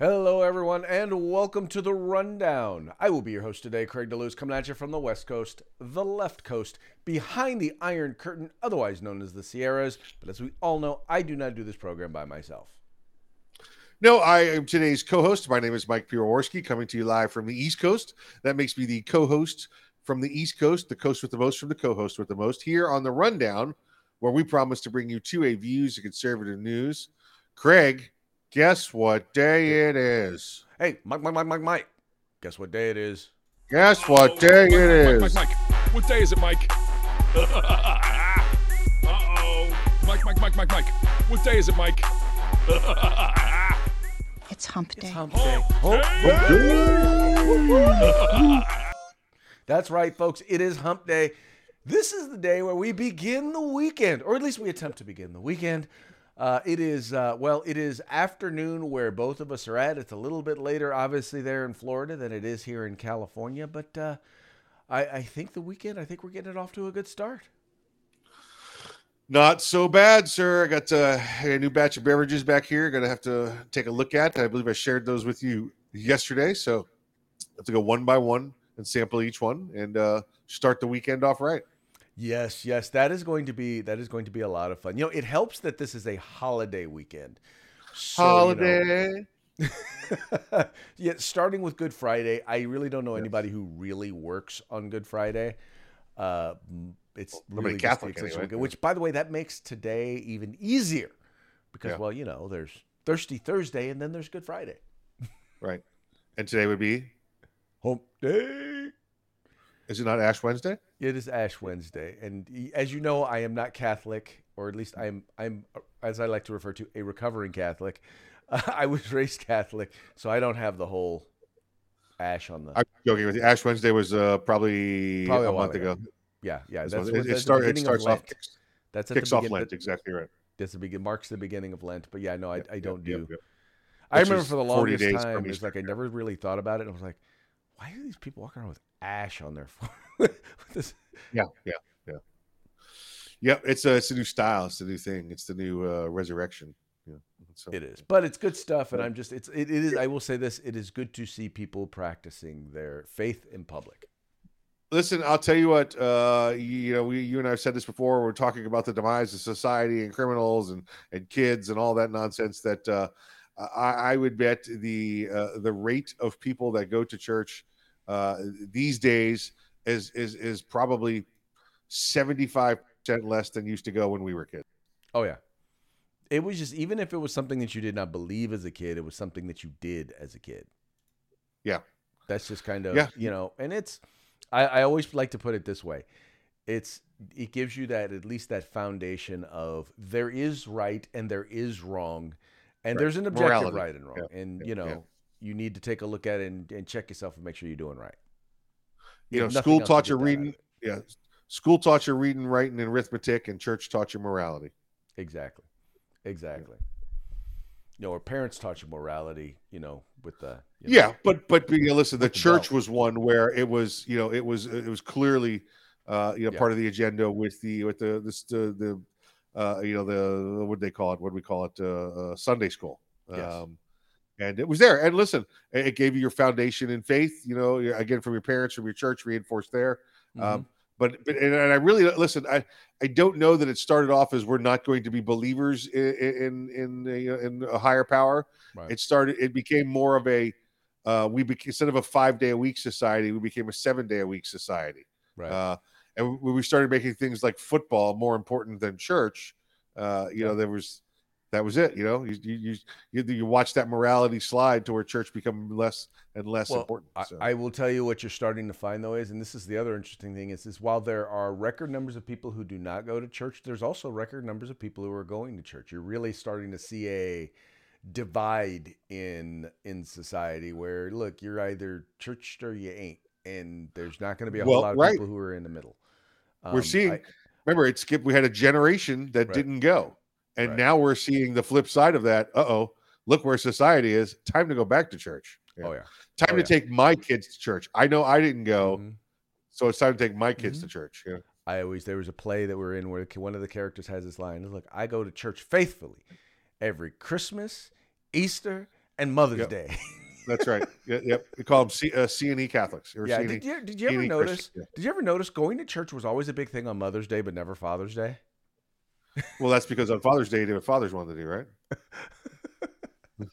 Hello, everyone, and welcome to the Rundown. I will be your host today, Craig DeLuz, coming at you from the West Coast, the left coast, behind the Iron Curtain, otherwise known as the Sierras. But as we all know, I do not do this program by myself. No, I am today's co-host. My name is Mike Piroworski, coming to you live from the East Coast. That makes me the co-host from the East Coast, the coast with the most from the co-host with the most. Here on the Rundown, where we promise to bring you two A views of conservative news. Craig, guess what day it is? Hey, Mike, Mike, Mike, Mike, Mike. Guess what day it is? Guess what day Mike, it Mike, is? Mike, Mike, Mike. What day is it, Mike? Uh-oh. Mike, Mike, Mike, Mike, Mike. What day is it, Mike? It's hump day. It's hump day. hump day. That's right, folks. It is hump day. This is the day where we begin the weekend, or at least we attempt to begin the weekend. Uh, it is, uh, well, it is afternoon where both of us are at. It's a little bit later, obviously, there in Florida than it is here in California. But uh, I, I think the weekend, I think we're getting it off to a good start. Not so bad, sir. I got uh, a new batch of beverages back here. To have to take a look at. I believe I shared those with you yesterday, so I have to go one by one and sample each one and uh, start the weekend off right. Yes, yes, that is going to be that is going to be a lot of fun. You know, it helps that this is a holiday weekend. So, you know, Holiday. yeah, starting with Good Friday, I really don't know anybody who really works on Good Friday. Uh, it's nobody really Catholic anyway. which, by the way, that makes today even easier because, Yeah. well, you know, there's Thirsty Thursday and then there's Good Friday. right. And today would be. Hump Day. Is it not Ash Wednesday? It is Ash Wednesday, and as you know, I am not Catholic, or at least I'm I'm as I like to refer to a recovering Catholic. I was raised Catholic, so I don't have the whole ash on the. I'm joking with you. Ash Wednesday was uh, probably, Probably a a month ago. ago. yeah, yeah. That's one- what, it, it, that's start, it starts of off kicks, That's at kicks the off Lent. Exactly right. That's the begin marks the beginning of Lent. But yeah, no, I, Yep, I don't do. I remember for the longest days time, it's like I never really thought about it. I was like, why are these people walking around with ash on their forehead? Yeah, yeah, yeah. Yep, it's a it's a new style. It's a new thing. It's the new uh, resurrection. Yeah, so, It is, but it's good stuff, and Yeah. I'm just it's it, it is. I will say this: it is good to see people practicing their faith in public. Listen, I'll tell you what. Uh, you, you know, we, you and I have said this before. We're talking about the demise of society and criminals and and kids and all that nonsense. That uh, I, I would bet the uh, the rate of people that go to church uh, these days is is is probably seventy five percent less than used to go when we were kids. Oh yeah, it was just even if it was something that you did not believe as a kid, it was something that you did as a kid. Yeah. that's just kind of Yeah. you know, and it's. I, I always like to put it this way: it's it gives you that at least that foundation of there is right and there is wrong, and Right. there's an objective Morality. right and wrong, and yeah, you know. yeah. You need to take a look at it and, and check yourself and make sure you're doing right. You know, school taught you that out of reading. Yeah, school taught you reading, writing, and arithmetic, and church taught you morality. Exactly. Exactly. You know, or parents taught you morality, you know, with the you know, Yeah, but but you know, listen, the the church belt. was one where it was, you know, it was it was clearly, uh, you know, Yeah. part of the agenda with the with the this the the, uh, you know, the what do they call it? What do we call it? Uh, uh, Sunday school. Yes. Um, and it was there. And listen, it gave you your foundation in faith. You know, again from your parents, from your church, reinforced there. Mhm. Um, but but and, I really listen. I I don't know that it started off as we're not going to be believers in in in, in, in a higher power. Right. It started. It became more of a uh, we became instead of a five day a week society, we became a seven day a week society. right. Uh, and we started making things like football more important than church, uh, you know, there was that was it. You know, you you you, you watch that morality slide to where church become less and less Well, important. I, So, I will tell you what you're starting to find though is, and this is the other interesting thing is, is while there are record numbers of people who do not go to church, there's also record numbers of people who are going to church. You're really starting to see a divide in in society where look, you're either churched or you ain't, and there's not going to be a Well, whole lot of right. people who are in the middle. we're Um, seeing. I- remember, it skipped. We had a generation that Right. didn't go, and Right. now we're seeing the flip side of that. Uh oh, look where society is. Time to go back to church. Yeah. oh yeah, Time Oh, to yeah. take my kids to church. I know I didn't go, Mhm. so it's time to take my kids Mhm. to church. Yeah. I always there was a play that we're in where one of the characters has this line. Look, I go to church faithfully every Christmas, Easter, and Mother's Yep. Day. That's right. Yeah, yep. We call them C, uh, C&E Catholics. Yeah. C&E Did you did you ever C&E notice? Christian, Did you ever notice going to church was always a big thing on Mother's Day, but never Father's Day? Well, that's because on Father's Day, you did what fathers wanted to do, right?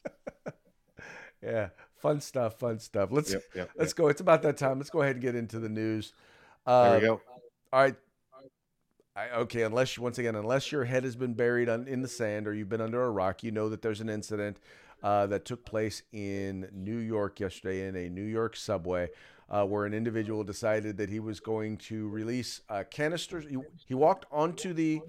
Yeah. Fun stuff. Fun stuff. Let's Yep. Yep. let's go. It's about that time. Let's go ahead and get into the news. There Uh, we go. All right. I, okay, unless once again, unless your head has been buried on, in the sand or you've been under a rock, you know that there's an incident uh, that took place in New York yesterday in a New York subway, uh, where an individual decided that he was going to release uh, canisters. He, he walked onto the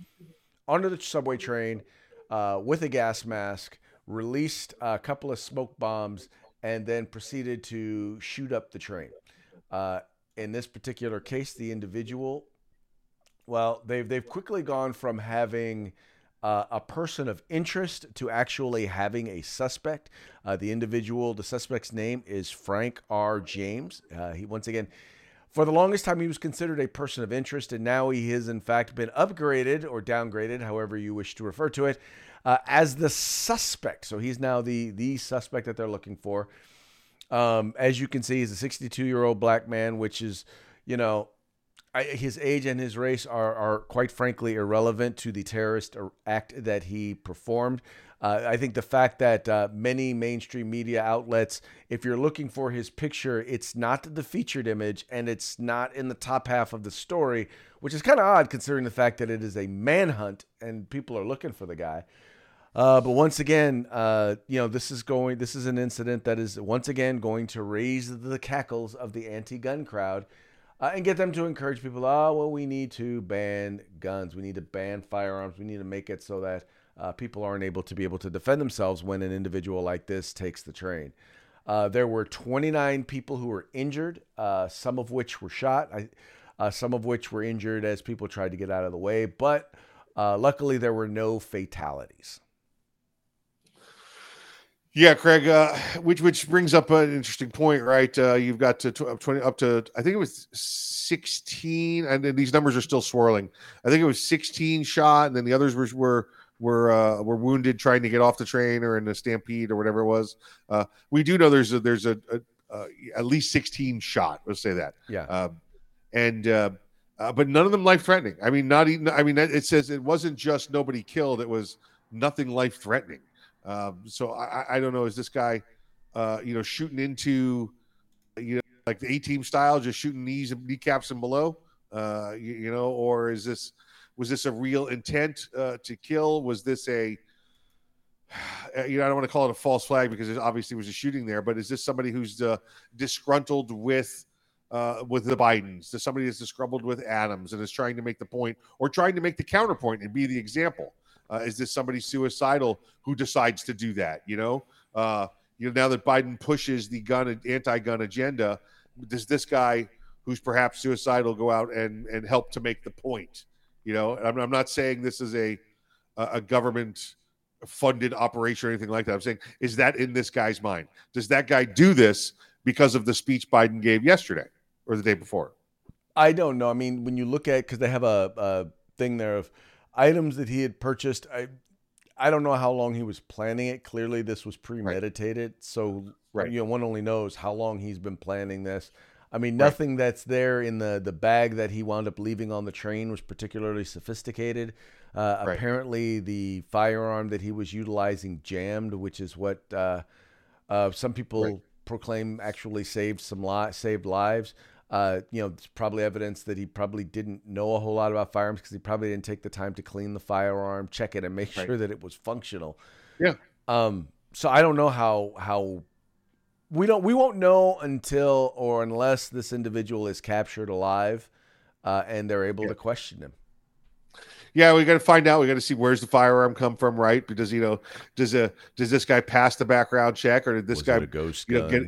onto the subway train uh, with a gas mask, released a couple of smoke bombs, and then proceeded to shoot up the train. Uh, in this particular case, the individual, well, they've they've quickly gone from having uh, a person of interest to actually having a suspect. Uh, the individual, the suspect's name is Frank R. James. Uh, he once again. For the longest time, he was considered a person of interest, and now he has, in fact, been upgraded or downgraded, however you wish to refer to it, uh, as the suspect. So he's now the the suspect that they're looking for. Um, as you can see, he's a 62 year old black man, which is, you know, I, his age and his race are, are quite frankly irrelevant to the terrorist act that he performed. Uh, I think the fact that uh, many mainstream media outlets, if you're looking for his picture, it's not the featured image and it's not in the top half of the story, which is kind of odd considering the fact that it is a manhunt and people are looking for the guy. Uh, but once again, uh, you know, this is going. This is an incident that is once again going to raise the cackles of the anti-gun crowd, uh, and get them to encourage people. Oh, well, we need to ban guns. We need to ban firearms. We need to make it so that uh, people aren't able to be able to defend themselves when an individual like this takes the train. Uh, there were 29 people who were injured, uh, some of which were shot, I, uh, some of which were injured as people tried to get out of the way. But uh, luckily, there were no fatalities. Yeah, Craig. Uh, which which brings up an interesting point, right? Uh, you've got to tw- twenty up to I think it was sixteen, and these numbers are still swirling. I think it was sixteen shot, and then the others were were were uh, were wounded trying to get off the train or in a stampede or whatever it was. Uh, we do know there's a there's a, a, uh at least sixteen shot. Let's say that. Yeah. Um, and uh, uh, but none of them life threatening. I mean, not even. I mean, it says it wasn't just nobody killed; it was nothing life threatening. Um, so I, I don't know. Is this guy, uh, you know, shooting into, you know, like the A team style, just shooting knees and kneecaps and below, uh, you, you know, or is this was this a real intent uh, to kill? Was this a, you know, I don't want to call it a false flag because it obviously was a shooting there, but is this somebody who's uh, disgruntled with? Uh, with the Bidens, to somebody that's disgruntled with Adams and is trying to make the point or trying to make the counterpoint and be the example. Uh, is this somebody suicidal who decides to do that? You know, uh, you know, now that Biden pushes the gun anti-gun agenda, does this guy who's perhaps suicidal go out and and help to make the point? You know, I'm, I'm not saying this is a a government funded operation or anything like that. I'm saying, is that in this guy's mind? Does that guy do this because of the speech Biden gave yesterday or the day before? I don't know. I mean, when you look at because they have a, a thing there of items that he had purchased. I I don't know how long he was planning it. Clearly, this was premeditated. So Right. you know, one only knows how long he's been planning this. I mean, nothing that's there in the the bag that he wound up leaving on the train was particularly sophisticated. Uh, Right. Apparently, the firearm that he was utilizing jammed, which is what uh, uh, some people Right. proclaim actually saved some li- saved lives. Uh, you know, it's probably evidence that he probably didn't know a whole lot about firearms because he probably didn't take the time to clean the firearm, check it, and make Right. sure that it was functional. Yeah. Um. So I don't know how how we don't we won't know until or unless this individual is captured alive, uh, and they're able Yeah. to question him. Yeah, we got to find out. We got to see where's the firearm come from, right? Because you know, does a does this guy pass the background check, or did this Was guy it a ghost you gun? get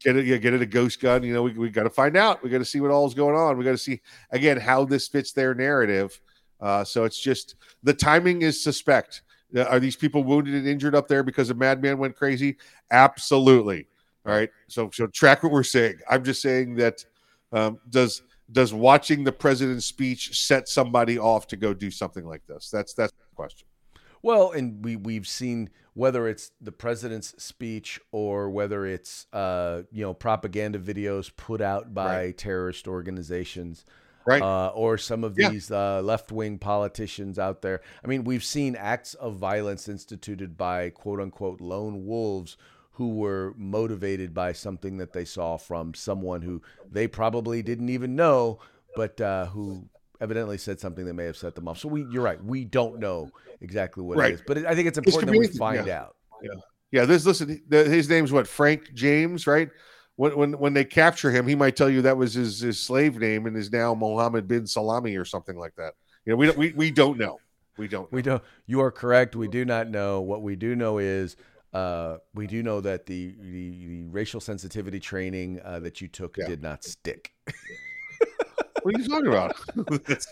get it? Yeah, get it a ghost gun. You know, we we got to find out. We got to see what all is going on. We got to see again how this fits their narrative. Uh, so it's just the timing is suspect. Uh, Are these people wounded and injured up there because a madman went crazy? Absolutely. All right. So so track what we're saying. I'm just saying that um, does does watching the president's speech set somebody off to go do something like this? That's that's the question. Well, and we we've seen whether it's the president's speech or whether it's uh, you know propaganda videos put out by Right. terrorist organizations, Right. Uh, or some of Yeah. these uh, left wing politicians out there. I mean, we've seen acts of violence instituted by quote unquote lone wolves who were motivated by something that they saw from someone who they probably didn't even know, but uh, who evidently said something that may have set them off. So we, you're right, we don't know exactly what Right. it is, but I think it's could important that we find yeah. out. Yeah, this listen. The, his name's what? Frank James, right? When when when they capture him, he might tell you that was his, his slave name and is now Mohammed bin Salami or something like that. You know, we don't we, we don't know. We don't. Know. We don't. You are correct. We do not know. What we do know is. Uh, we do know that the, the, the racial sensitivity training uh, that you took Yeah. did not stick. What are you talking about?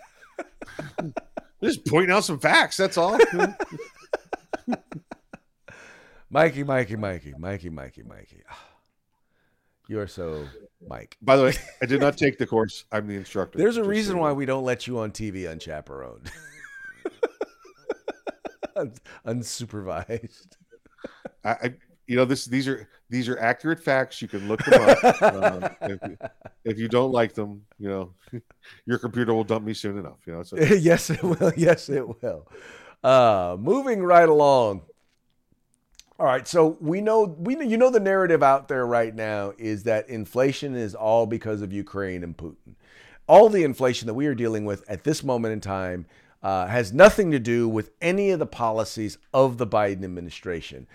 Just pointing out some facts. That's all. Mikey, Mikey, Mikey, Mikey, Mikey, Mikey. You are so Mike. By the way, I did not take the course. I'm the instructor. There's a reason why we don't let you on TV unchaperoned, unsupervised. I, I you know this these are these are accurate facts. You can look them up. um, if, you- if you don't like them, you know, your computer will dump me soon enough. You know, so yes, it will. Yes, it will. Uh, moving right along. All right, so we know we know, you know the narrative out there right now is that inflation is all because of Ukraine and Putin. All the inflation that we are dealing with at this moment in time uh, has nothing to do with any of the policies of the Biden administration.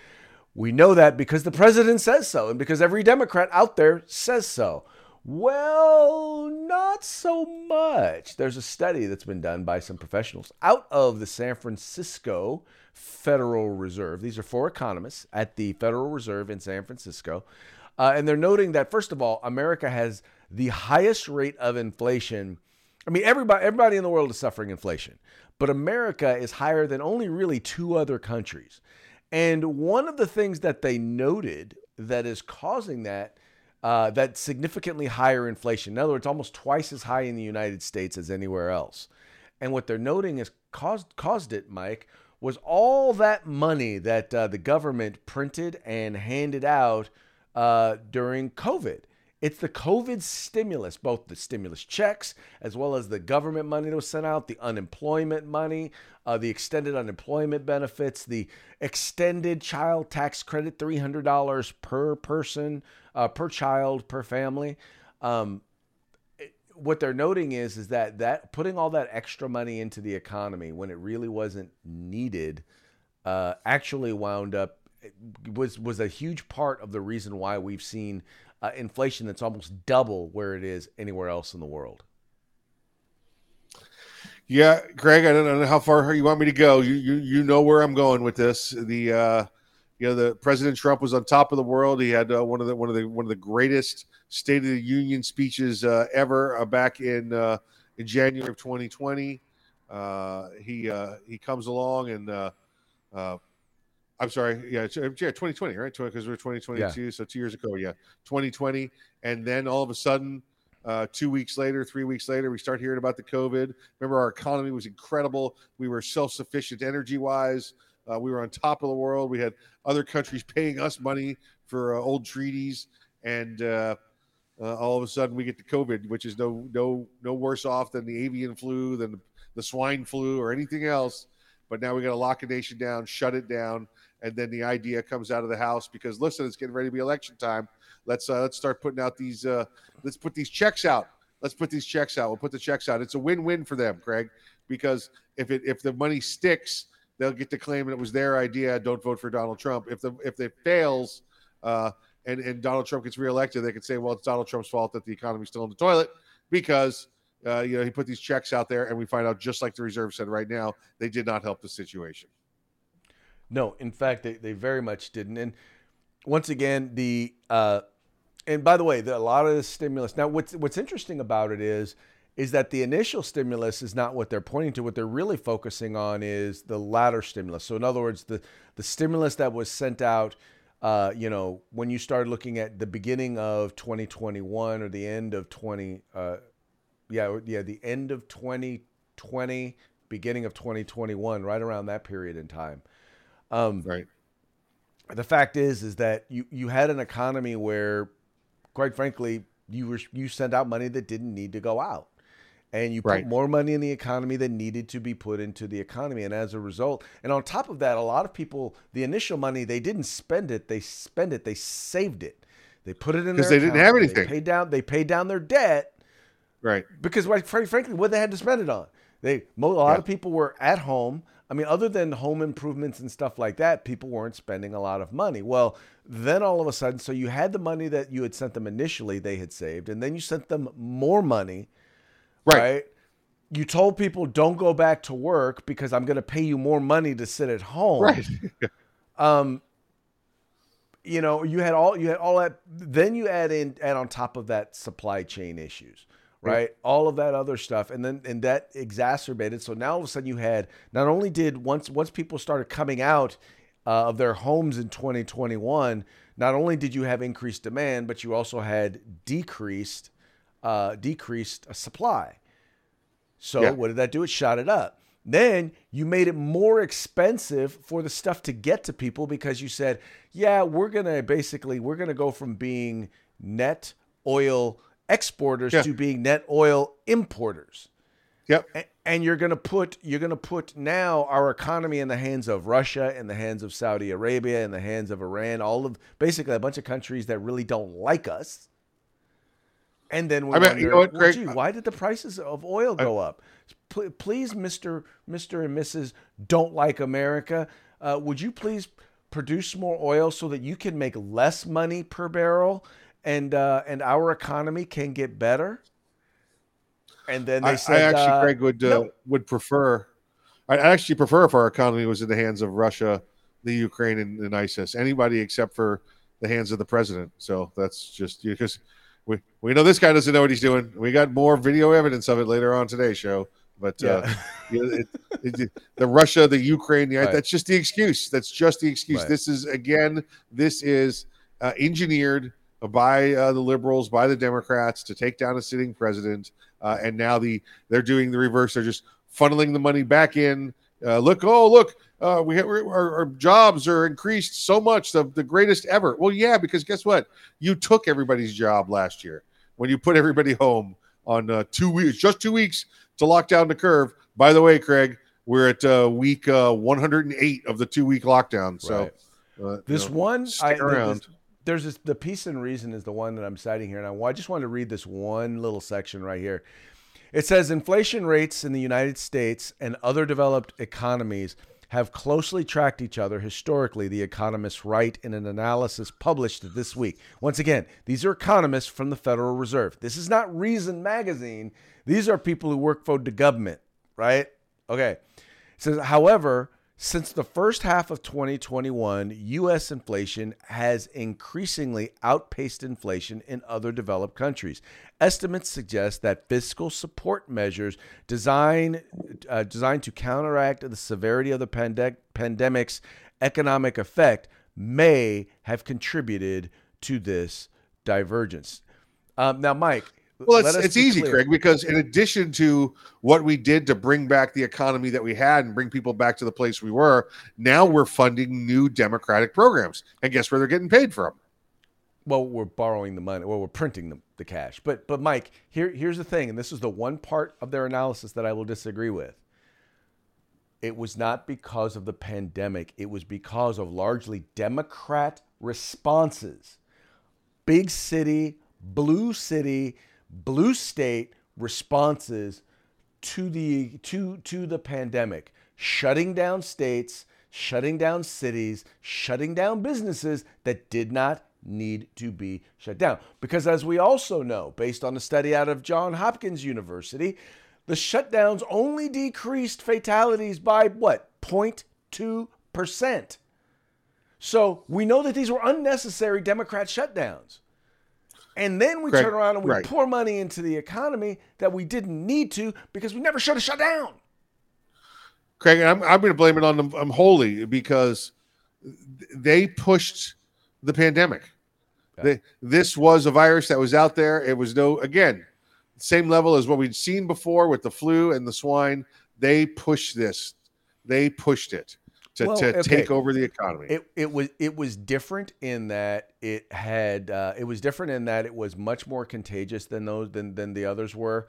We know that because the president says so, and because every Democrat out there says so. Well, not so much. There's a study that's been done by some professionals out of the San Francisco Federal Reserve. These are four economists at the Federal Reserve in San Francisco. Uh, and they're noting that, first of all, America has the highest rate of inflation. I mean, everybody, everybody in the world is suffering inflation, but America is higher than only really two other countries. And one of the things that they noted that is causing that uh, that significantly higher inflation. In other words, almost twice as high in the United States as anywhere else. And what they're noting is caused caused it, Mike, was all that money that uh, the government printed and handed out uh, during COVID. It's the COVID stimulus, both the stimulus checks as well as the government money that was sent out, the unemployment money, uh, the extended unemployment benefits, the extended child tax credit, $300 per person, uh, per child, per family. Um, it- what they're noting is is that that putting all that extra money into the economy when it really wasn't needed uh, actually wound up was was a huge part of the reason why we've seen uh, inflation that's almost double where it is anywhere else in the world. Yeah, Craig, I don't know how far you want me to go. You you you know where I'm going with this. The uh, you know the President Trump was on top of the world. He had uh, one of the one of the one of the greatest State of the Union speeches uh, ever uh, back in uh, in January of 2020. Uh, he he comes along and I'm sorry, yeah, uh, yeah, 2020, right? Because we're 2022, so two years ago, yeah, 2020, and then all of a sudden. Uh, two weeks later, three weeks later, we start hearing about the COVID. Remember, our economy was incredible. We were self sufficient energy wise. Uh, we were on top of the world. We had other countries paying us money for uh, old treaties, and uh, uh, all of a sudden we get the COVID, which is no no no worse off than the avian flu, than the swine flu, or anything else. But now we got to lock a nation down, shut it down, and then the idea comes out of the house because listen, it's getting ready to be election time. Let's uh, let's start putting out these uh, let's put these checks out. Let's put these checks out. We'll put the checks out. It's a win-win for them, Craig, because if it if the money sticks, they'll get to claim it was their idea. Don't vote for Donald Trump. If the if it fails, uh, and and Donald Trump gets reelected, they can say, well, it's Donald Trump's fault that the economy's still in the toilet because uh, you know he put these checks out there, and we find out just like the reserve said right now, they did not help the situation. No, in fact, they, they very much didn't. And once again, the uh, and by the way, the, a lot of the stimulus. Now, what's what's interesting about it is is that the initial stimulus is not what they're pointing to. What they're really focusing on is the latter stimulus. So, in other words, the the stimulus that was sent out, uh, you know, when you started looking at the beginning of 2021 or the end of 20, uh, yeah, yeah, the end of 2020 beginning of 2021, right around that period in time. Um, Right. the fact is is that you you had an economy where quite frankly you were you sent out money that didn't need to go out and you put Right. more money in the economy than needed to be put into the economy and as a result and on top of that a lot of people the initial money they didn't spend it they spend it they saved it they put it in 'Cause their they didn't account, have they anything. paid down they paid down their debt Right. because quite fr- frankly, what they had to spend it on. They a lot Yeah. of people were at home. I mean, other than home improvements and stuff like that, people weren't spending a lot of money. Well, then all of a sudden, so you had the money that you had sent them initially, they had saved, and then you sent them more money, Right. right? You told people don't go back to work because I'm going to pay you more money to sit at home Right. um you know you had all you had all that then you add in add on top of that supply chain issues right all of that other stuff and then and that exacerbated so now all of a sudden you had not only did once once people started coming out uh, of their homes in 2021 not only did you have increased demand but you also had decreased uh, decreased uh, supply so Yeah. what did that do? It shot it up. Then you made it more expensive for the stuff to get to people because you said, "Yeah, we're gonna basically we're gonna go from being net oil exporters Yeah. to being net oil importers." Yep. A- And you're gonna put you're gonna put now our economy in the hands of Russia, in the hands of Saudi Arabia, in the hands of Iran, all of basically a bunch of countries that really don't like us. And then we I mean, wonder, you know what, well, gee, why did the prices of oil go up? Pl- Please, Mister, Mister, and Mrs. Don't like America. Uh, would you please produce more oil so that you can make less money per barrel, and uh, and our economy can get better? And then they I, said, I actually, uh, Craig would uh, no. would prefer. I actually prefer if our economy was in the hands of Russia, the Ukraine, and, and ISIS. Anybody except for the hands of the president. So that's just because we we know this guy doesn't know what he's doing. We got more video evidence of it later on today's show. But uh, Yeah. you know, it, it, the Russia, the Ukraine, the, Right. that's just the excuse. That's just the excuse. Right. This is again, this is uh, engineered by uh, the liberals, by the Democrats to take down a sitting president, uh, and now the they're doing the reverse. They're just funneling the money back in. Uh, look, oh look, uh, we have, our, our jobs are increased so much, the, the greatest ever. Well, yeah, because guess what? You took everybody's job last year when you put everybody home on uh, two weeks, just two weeks to lock down the curve. By the way, Craig, we're at uh, week uh, 108 of the two week lockdown. So Right. uh, you This know, one, stick I, around. This, there's this, the piece and reason is the one that I'm citing here, and I, I just wanted to read this one little section right here. It says inflation rates in the United States and other developed economies have closely tracked each other historically, the economists write in an analysis published this week. Once again, these are economists from the Federal Reserve. This is not Reason Magazine. These are people who work for the government, right? Okay. It says, however, since the first half of 2021, U.S. inflation has increasingly outpaced inflation in other developed countries. Estimates suggest that fiscal support measures designed, uh, designed to counteract the severity of the pande- pandemic's economic effect may have contributed to this divergence. Um, now, Mike. Well, it's, it's easy, clear. Craig, because in addition to what we did to bring back the economy that we had and bring people back to the place we were, now we're funding new democratic programs. And guess where they're getting paid from? well we're borrowing the money well we're printing the, the cash but but mike here here's the thing and this is the one part of their analysis that i will disagree with it was not because of the pandemic it was because of largely democrat responses big city blue city blue state responses to the to to the pandemic. Shutting down states shutting down cities shutting down businesses that did not need to be shut down. Because as we also know based on a study out of John Hopkins University the shutdowns only decreased fatalities by what 0.2% so we know that these were unnecessary democrat shutdowns and then we Craig, turn around and we right. pour money into the economy that we didn't need to because we never should have shut down. Craig, I'm, I'm going to blame it on them um, wholly because they pushed the pandemic. They, this was a virus that was out there. It was no, again, same level as what we'd seen before with the flu and the swine. they pushed this. They pushed it to, Well, to okay. take over the economy. It it was it was different in that it had uh, it was different in that it was much more contagious than those than than the others were.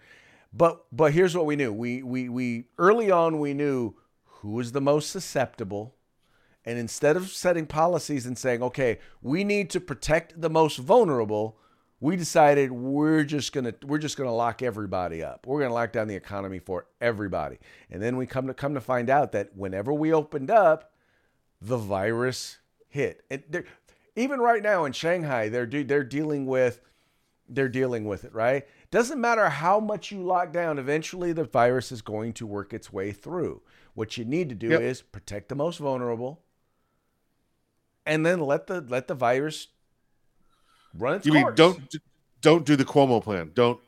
But but here's what we knew. We we we early on we knew who was the most susceptible. And instead of setting policies and saying, okay, we need to protect the most vulnerable, we decided we're just gonna we're just gonna lock everybody up. We're gonna lock down the economy for everybody. And then we come to come to find out that whenever we opened up, the virus hit. And even right now in Shanghai, they're de- they're dealing with they're dealing with it, right? Doesn't matter how much you lock down, eventually the virus is going to work its way through. What you need to do Yep. is protect the most vulnerable and then let the let the virus run its you mean don't don't do the Cuomo plan? Don't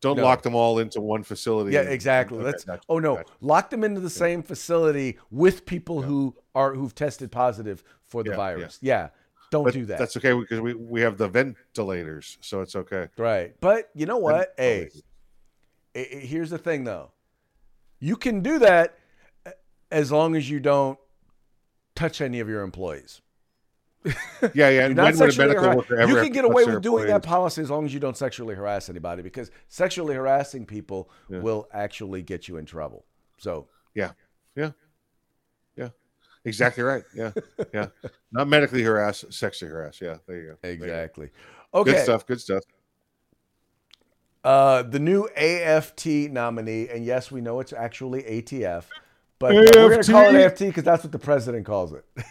don't No. lock them all into one facility. Yeah, and- exactly. okay, Let's. gotcha, oh no, gotcha. lock them into the same facility with people who are who've tested positive for the Yeah, virus. Yeah, don't But do that. That's okay because we, we have the ventilators, so it's okay. Right. But you know what? Hey, Ventilators. i- i- here's the thing though. You can do that eh, as long as you don't touch any of your employees. Yeah, yeah. You're not when would a sexually medical harass- You can get away with doing that policy as long as you don't sexually harass anybody because sexually harassing people Yeah. will actually get you in trouble. So, Yeah, yeah, yeah. Exactly right. Yeah, yeah. Not medically harass, sexually harass. Yeah, there you go. There you go. exactly. Okay. Good stuff. Good stuff. Uh, the new AFT nominee, and yes, we know it's actually ATF, but we're going to call it AFT because that's what the president calls it.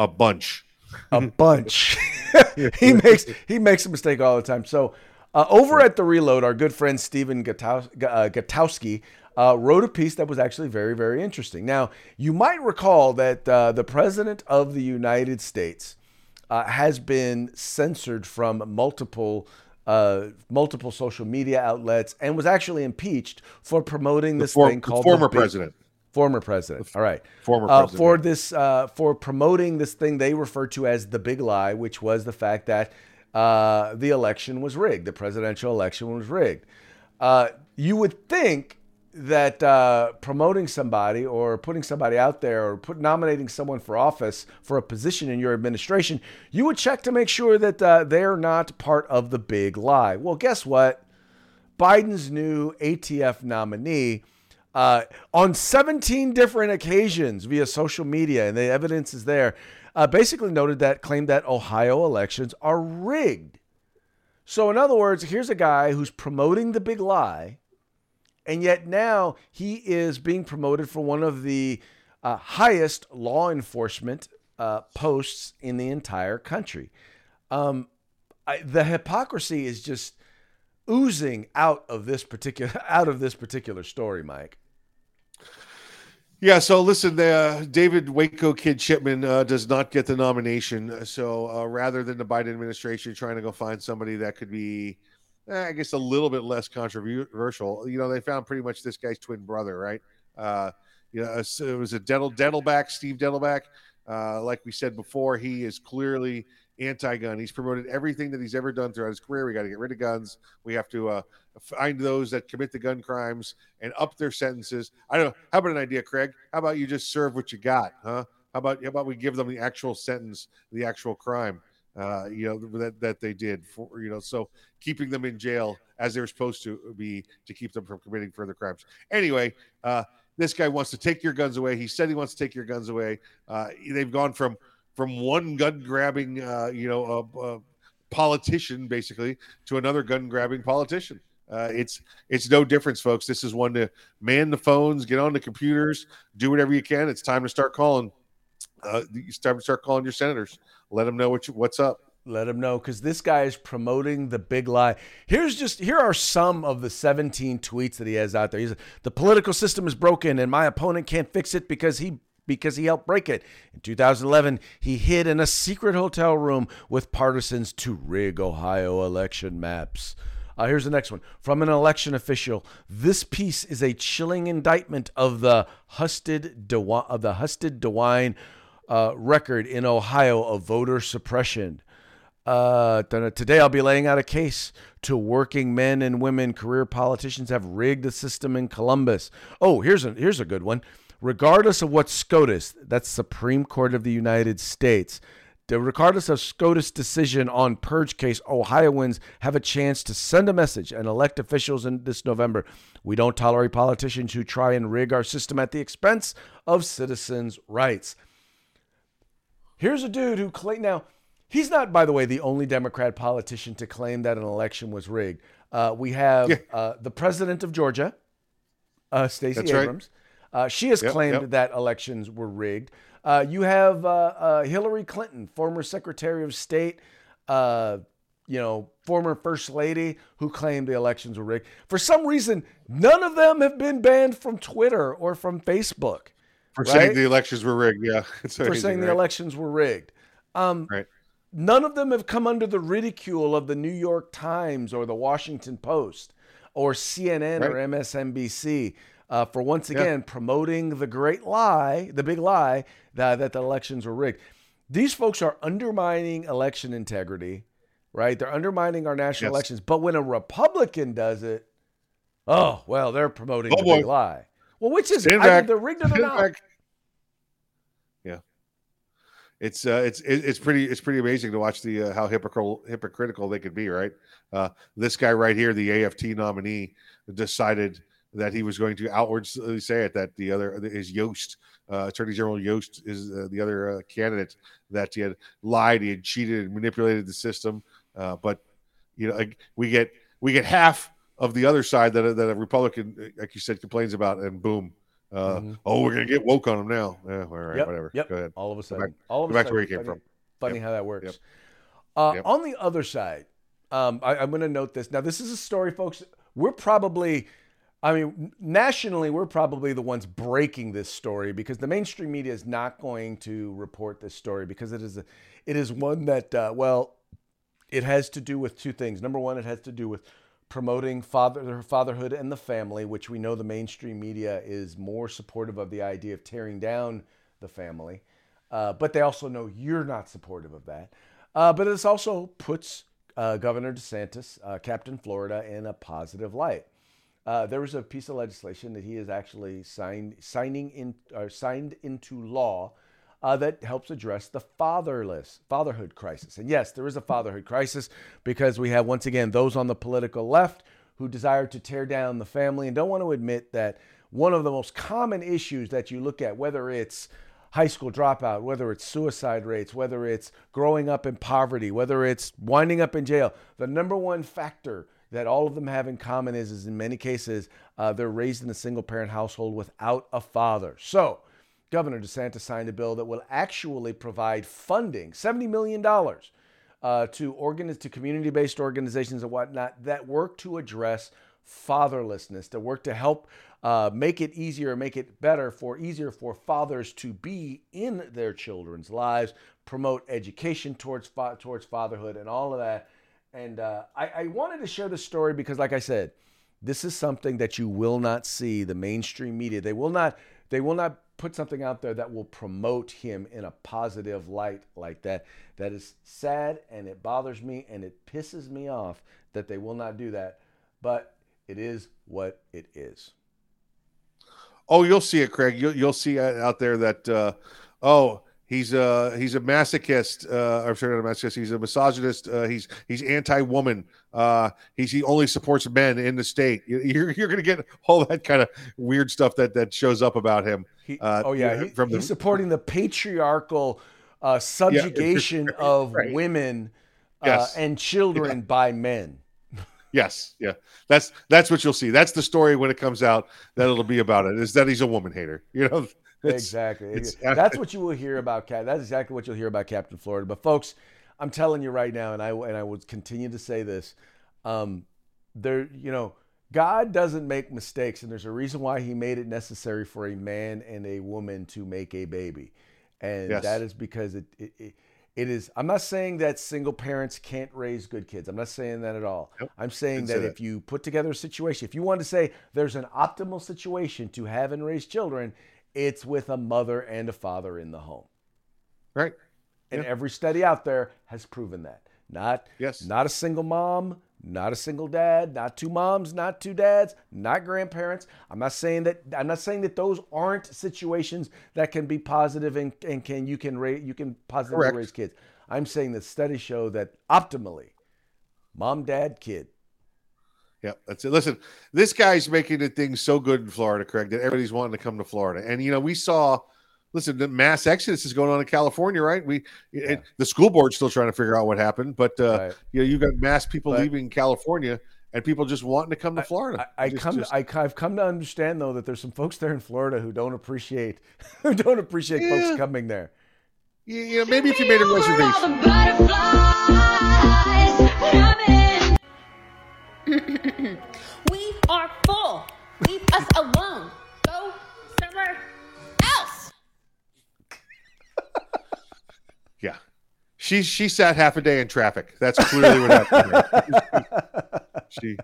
A bunch. a bunch. he makes he makes a mistake all the time. So uh, over at the Reload, our good friend Stephen Gutow- uh, Gutowski uh, wrote a piece that was actually very very interesting. Now you might recall that uh, the president of the United States uh, has been censored from multiple. Uh, multiple social media outlets and was actually impeached for promoting this For- thing called former the Big- president. Former president. All right. Former Uh, president. for this, uh, for promoting this thing they refer to as the big lie, which was the fact that uh, the election was rigged, the presidential election was rigged. Uh, you would think that uh, promoting somebody or putting somebody out there or put, nominating someone for office for a position in your administration, you would check to make sure that uh, they're not part of the big lie. Well, guess what? Biden's new ATF nominee uh, on 17 different occasions via social media, and the evidence is there, uh, basically noted that claimed that Ohio elections are rigged. So, in other words, here's a guy who's promoting the big lie, and yet now he is being promoted for one of the uh, highest law enforcement uh, posts in the entire country. Um, I, the hypocrisy is just oozing out of this particular out of this particular story, Mike. Yeah, so listen, uh, David Waco Kid Chipman uh, does not get the nomination. So uh, rather than the Biden administration trying to go find somebody that could be, eh, I guess, a little bit less controversial, you know, they found pretty much this guy's twin brother, right? Uh, you know, it was a dental Dettelbach, Steve Dettelbach. Uh, like we said before, he is clearly anti-gun. He's promoted everything that he's ever done throughout his career. We got to get rid of guns. We have to uh, find those that commit the gun crimes and up their sentences. I don't know. How about an idea, Craig? How about you just serve what you got, huh? How about how about we give them the actual sentence, the actual crime, uh, you know that that they did for you know, so keeping them in jail as they're supposed to be to keep them from committing further crimes. Anyway, uh, this guy wants to take your guns away. He said he wants to take your guns away. Uh, they've gone from from one gun grabbing, uh, you know, uh, uh, politician basically to another gun grabbing politician. Uh, it's it's no difference, folks. This is one to man the phones, get on the computers, do whatever you can. It's time to start calling. Uh, it's time to start calling your senators. Let them know what you, what's up. Let him know because this guy is promoting the big lie. Here's just here are some of the 17 tweets that he has out there. He's the political system is broken and my opponent can't fix it because he because he helped break it. In 2011, he hid in a secret hotel room with partisans to rig Ohio election maps. Uh, here's the next one from an election official. This piece is a chilling indictment of the Husted DeWine, of the Husted DeWine uh, record in Ohio of voter suppression. Uh, today I'll be laying out a case to working men and women career politicians have rigged the system in Columbus. Oh, here's a here's a good one. Regardless of what SCOTUS, that's Supreme Court of the United States, regardless of SCOTUS' decision on purge case, Ohioans have a chance to send a message and elect officials in this November. We don't tolerate politicians who try and rig our system at the expense of citizens' rights. Here's a dude who claimed now he's not, by the way, the only Democrat politician to claim that an election was rigged. Uh, we have yeah. uh, the president of Georgia, uh, Stacey Abrams. Right. Uh, she has yep, claimed yep. that elections were rigged. Uh, you have uh, uh, Hillary Clinton, former Secretary of State, uh, you know, former First Lady, who claimed the elections were rigged. For some reason, none of them have been banned from Twitter or from Facebook. For right? saying the elections were rigged, yeah. For saying right? the elections were rigged. Um, right. None of them have come under the ridicule of the New York Times or the Washington Post or CNN right. or MSNBC uh, for once again yeah. promoting the great lie, the big lie that, that the elections were rigged. These folks are undermining election integrity, right? They're undermining our national yes. elections. But when a Republican does it, oh well, they're promoting oh, the big lie. Well, which is it? Either they're rigged or they're not. Back. It's uh, it's it's pretty it's pretty amazing to watch the uh, how hypocritical hypocritical they could be, right? Uh, this guy right here, the AFT nominee, decided that he was going to outwardly say it that the other is Yost, uh, Attorney General Yost is uh, the other uh, candidate that he had lied, he had cheated and manipulated the system. But you know, like, we get we get half of the other side that that a Republican, like you said, complains about, and boom. Uh, mm-hmm. Oh, we're gonna get woke on them now. Yeah, all right, yep, whatever. Yep. Go ahead. All of a sudden, back, all of a back sudden, to where you came funny, from. Funny yep. how that works. Yep. Uh, on the other side, um, I, I'm going to note this. Now, this is a story, folks. We're probably I mean, nationally, we're probably the ones breaking this story because the mainstream media is not going to report this story because it is a, it is one that uh, well, it has to do with two things. Number one, it has to do with promoting father fatherhood and the family, which we know the mainstream media is more supportive of the idea of tearing down the family, uh, but they also know you're not supportive of that. Uh, but this also puts uh, Governor DeSantis, uh, Captain Florida, in a positive light. Uh, there was a piece of legislation that he has actually signed, signing in, signed into law uh, that helps address the fatherless fatherhood crisis. And yes, there is a fatherhood crisis because we have once again those on the political left who desire to tear down the family and don't want to admit that one of the most common issues that you look at, whether it's high school dropout, whether it's suicide rates, whether it's growing up in poverty, whether it's winding up in jail, the number one factor that all of them have in common is, is in many cases, uh, they're raised in a single parent household without a father. So, Governor DeSantis signed a bill that will actually provide funding, $70 million, uh, to, organ- to community based organizations and whatnot that work to address fatherlessness, to work to help uh, make it easier, make it better for easier for fathers to be in their children's lives, promote education towards fa- towards fatherhood, and all of that. And uh, I, I wanted to share this story because, like I said, this is something that you will not see the mainstream media. They will not. They will not put something out there that will promote him in a positive light like that. That is sad and it bothers me and it pisses me off that they will not do that. But it is what it is. Oh, you'll see it, Craig. You'll you'll see out there that uh, oh He's a he's a masochist. Uh, I'm sorry, not a masochist. He's a misogynist. Uh, he's he's anti-woman. Uh, he's he only supports men in the state. You're you're gonna get all that kind of weird stuff that that shows up about him. He, uh, oh yeah, he, from he's supporting the patriarchal uh, subjugation yeah, of right. women uh, yes. and children yeah. by men. Yes, yeah, that's that's what you'll see. That's the story when it comes out that it'll be about it. Is that he's a woman hater? You know, it's, exactly. It's, That's what you will hear about Cap. That's exactly what you'll hear about Captain Florida. But folks, I'm telling you right now, and I and I will continue to say this. Um, there, you know, God doesn't make mistakes, and there's a reason why He made it necessary for a man and a woman to make a baby, and yes. that is because it, it, it it is i'm not saying that single parents can't raise good kids i'm not saying that at all nope. i'm saying that, that if you put together a situation if you want to say there's an optimal situation to have and raise children it's with a mother and a father in the home. Right. And every study out there has proven that. Not Yes. not a single mom, not a single dad, not two moms, not two dads, not grandparents. I'm not saying that I'm not saying that those aren't situations that can be positive and, and can you can raise you can positively Correct. raise kids. I'm saying that studies show that optimally, mom, dad, kid. Yeah, that's it. Listen, this guy's making it things so good in Florida, Craig, that everybody's wanting to come to Florida. And you know, we saw, listen, the mass exodus is going on in California, right? We it, the school board's still trying to figure out what happened, but uh, Right. you know, you've got mass people But- leaving California and people just wanting to come to Florida. I, I Just- come just- I, I've come to understand though that there's some folks there in Florida who don't appreciate who don't appreciate Yeah. folks coming there. you you know, maybe if you made a reservation. we are full. Leave us alone. She she sat half a day in traffic. That's clearly what happened. she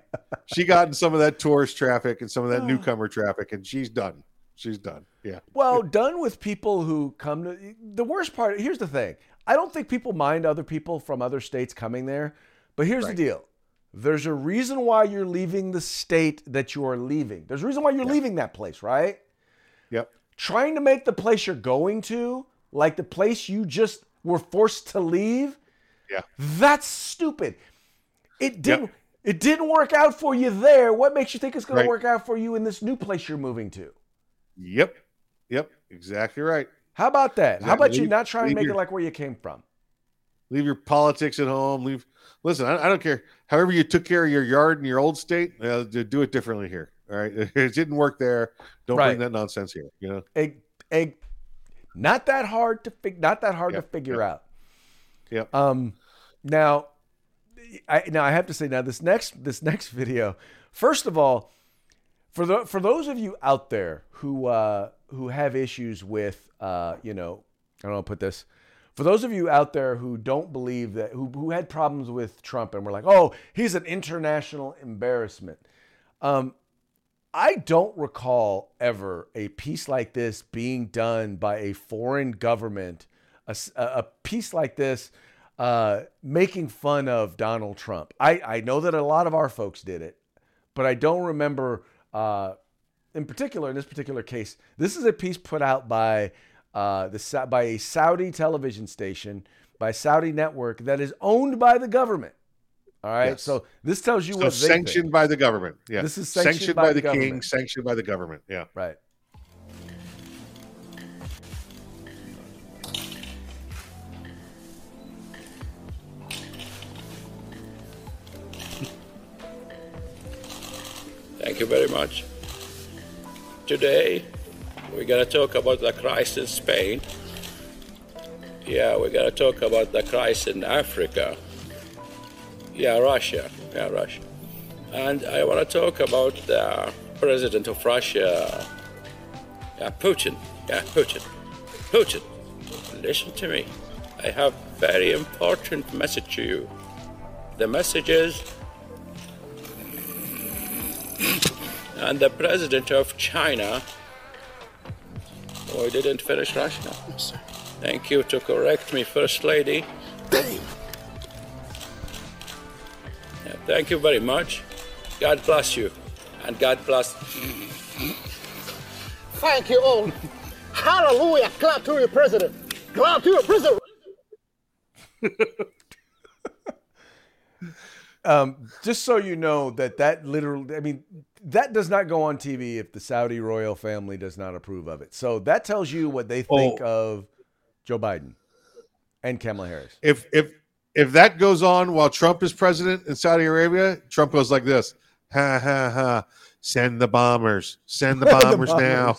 she got in some of that tourist traffic and some of that oh. newcomer traffic, and she's done. She's done. Yeah. Well, done with people who come to the worst part. Here's the thing: I don't think people mind other people from other states coming there, but here's Right. the deal: there's a reason why you're leaving the state that you are leaving. There's a reason why you're leaving that place, right? Yep. Trying to make the place you're going to like the place you just were forced to leave. Yeah. That's stupid. It didn't. Yep. It didn't work out for you there. What makes you think it's going Right. to work out for you in this new place you're moving to? Yep. Yep. Exactly right. How about that? How about you not try and make your- it like where you came from? Leave your politics at home. Leave. Listen, I, I don't care. However you took care of your yard in your old state, uh, do it differently here. All right. It didn't work there. Don't Right. bring that nonsense here. You know. Egg, a, not that hard to fig, not that hard Yep, to figure yep. out. Yep. Um, now, I now I have to say now this next this next video. First of all, for the for those of you out there who uh, who have issues with uh, you know I don't know put this. For those of you out there who don't believe that who who had problems with Trump and were like, oh, he's an international embarrassment. Um, I don't recall ever a piece like this being done by a foreign government, A piece like this uh, making fun of Donald Trump. I, I know that a lot of our folks did it, but I don't remember, uh, in particular, in this particular case, this is a piece put out by, uh, the, by a Saudi television station, by Saudi network that is owned by the government. All right. Yes. So this tells you So what they think. sanctioned by the government. Yeah. This is sanctioned by by, the the, king, sanctioned by the government. Yeah. Right. Thank you very much. Today, we're going to talk about the crisis in Spain. Yeah, we're going to talk about the crisis in Africa. Yeah, Russia. Yeah, Russia. And I want to talk about the president of Russia, yeah, Putin. Yeah, Putin. Putin, listen to me. I have very important message to you. The message is and the president of China. Oh, I didn't finish Russia. Thank you to correct me, First Lady. Yeah, thank you very much. God bless you. And God bless. Thank you all. Hallelujah. Clap to your president. Clap to your president. Um, just so you know that that literally, I mean, that does not go on TV if the Saudi royal family does not approve of it. So that tells you what they think Oh. of Joe Biden and Kamala Harris. If if if that goes on while Trump is president in Saudi Arabia, Trump goes like this: Ha ha ha! Send the bombers. Send the bombers, now.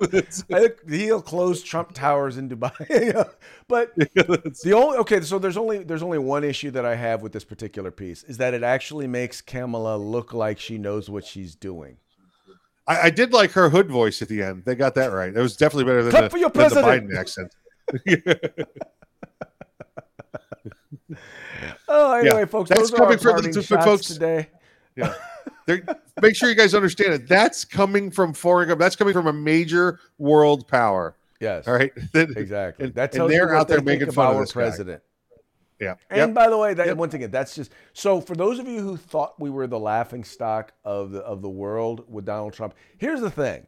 bombers. I think he'll close Trump towers in Dubai. but the only okay, so there's only there's only one issue that I have with this particular piece is that it actually makes Kamala look like she knows what she's doing. I, I did like her hood voice at the end. They got that right. It was definitely better than, Clap the, for your the president. Biden accent. Oh, anyway, Yeah, folks, that's those are our coming from the parting two shots folks- today. Yeah. Make sure you guys understand it. That's coming from foreign. gov- That's coming from a major world power. Yes, All right. Exactly. And, that and tells you they're out there they making fun of our this guy. president. Yeah. And Yep. by the way, that Yep. once again, that's just so for those of you who thought we were the laughing stock of the of the world with Donald Trump. Here's the thing: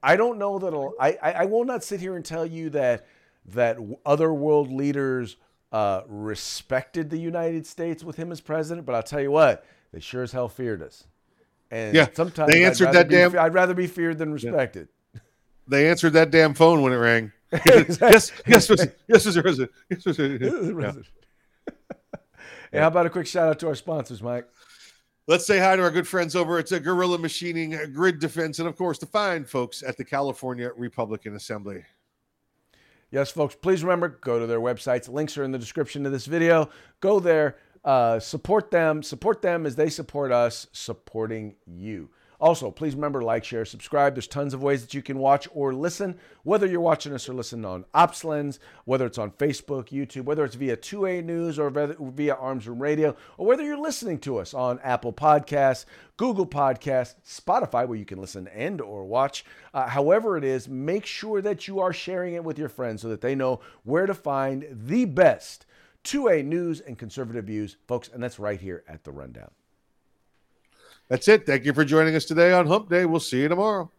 I don't know that I'll- I I, I will not sit here and tell you that that other world leaders uh, respected the United States with him as president, but I'll tell you what, they sure as hell feared us. And Yeah, sometimes they answered that be- damn- I'd rather be feared than respected. They answered that damn phone when it rang. Yes, yes, Mr. yes, Mr. President. Yes, Mr. Yeah. Hey, how about a quick shout out to our sponsors, Mike? Let's say hi to our good friends over at Gorilla Machining, Grid Defense, and of course the fine folks at the California Republican Assembly. Yes, folks, please remember go to their websites. Links are in the description of this video. Go there, uh, support them, support them as they support us, supporting you. Also, please remember to like, share, subscribe. There's tons of ways that you can watch or listen, whether you're watching us or listening on OpsLens, whether it's on Facebook, YouTube, whether it's via 2A News or via- Arms Room Radio, or whether you're listening to us on Apple Podcasts, Google Podcasts, Spotify, where you can listen and or watch. Uh, however it is, make sure that you are sharing it with your friends so that they know where to find the best 2A news and conservative views, folks, and that's right here at the Rundown. That's it. Thank you for joining us today on Hump Day. We'll see you tomorrow.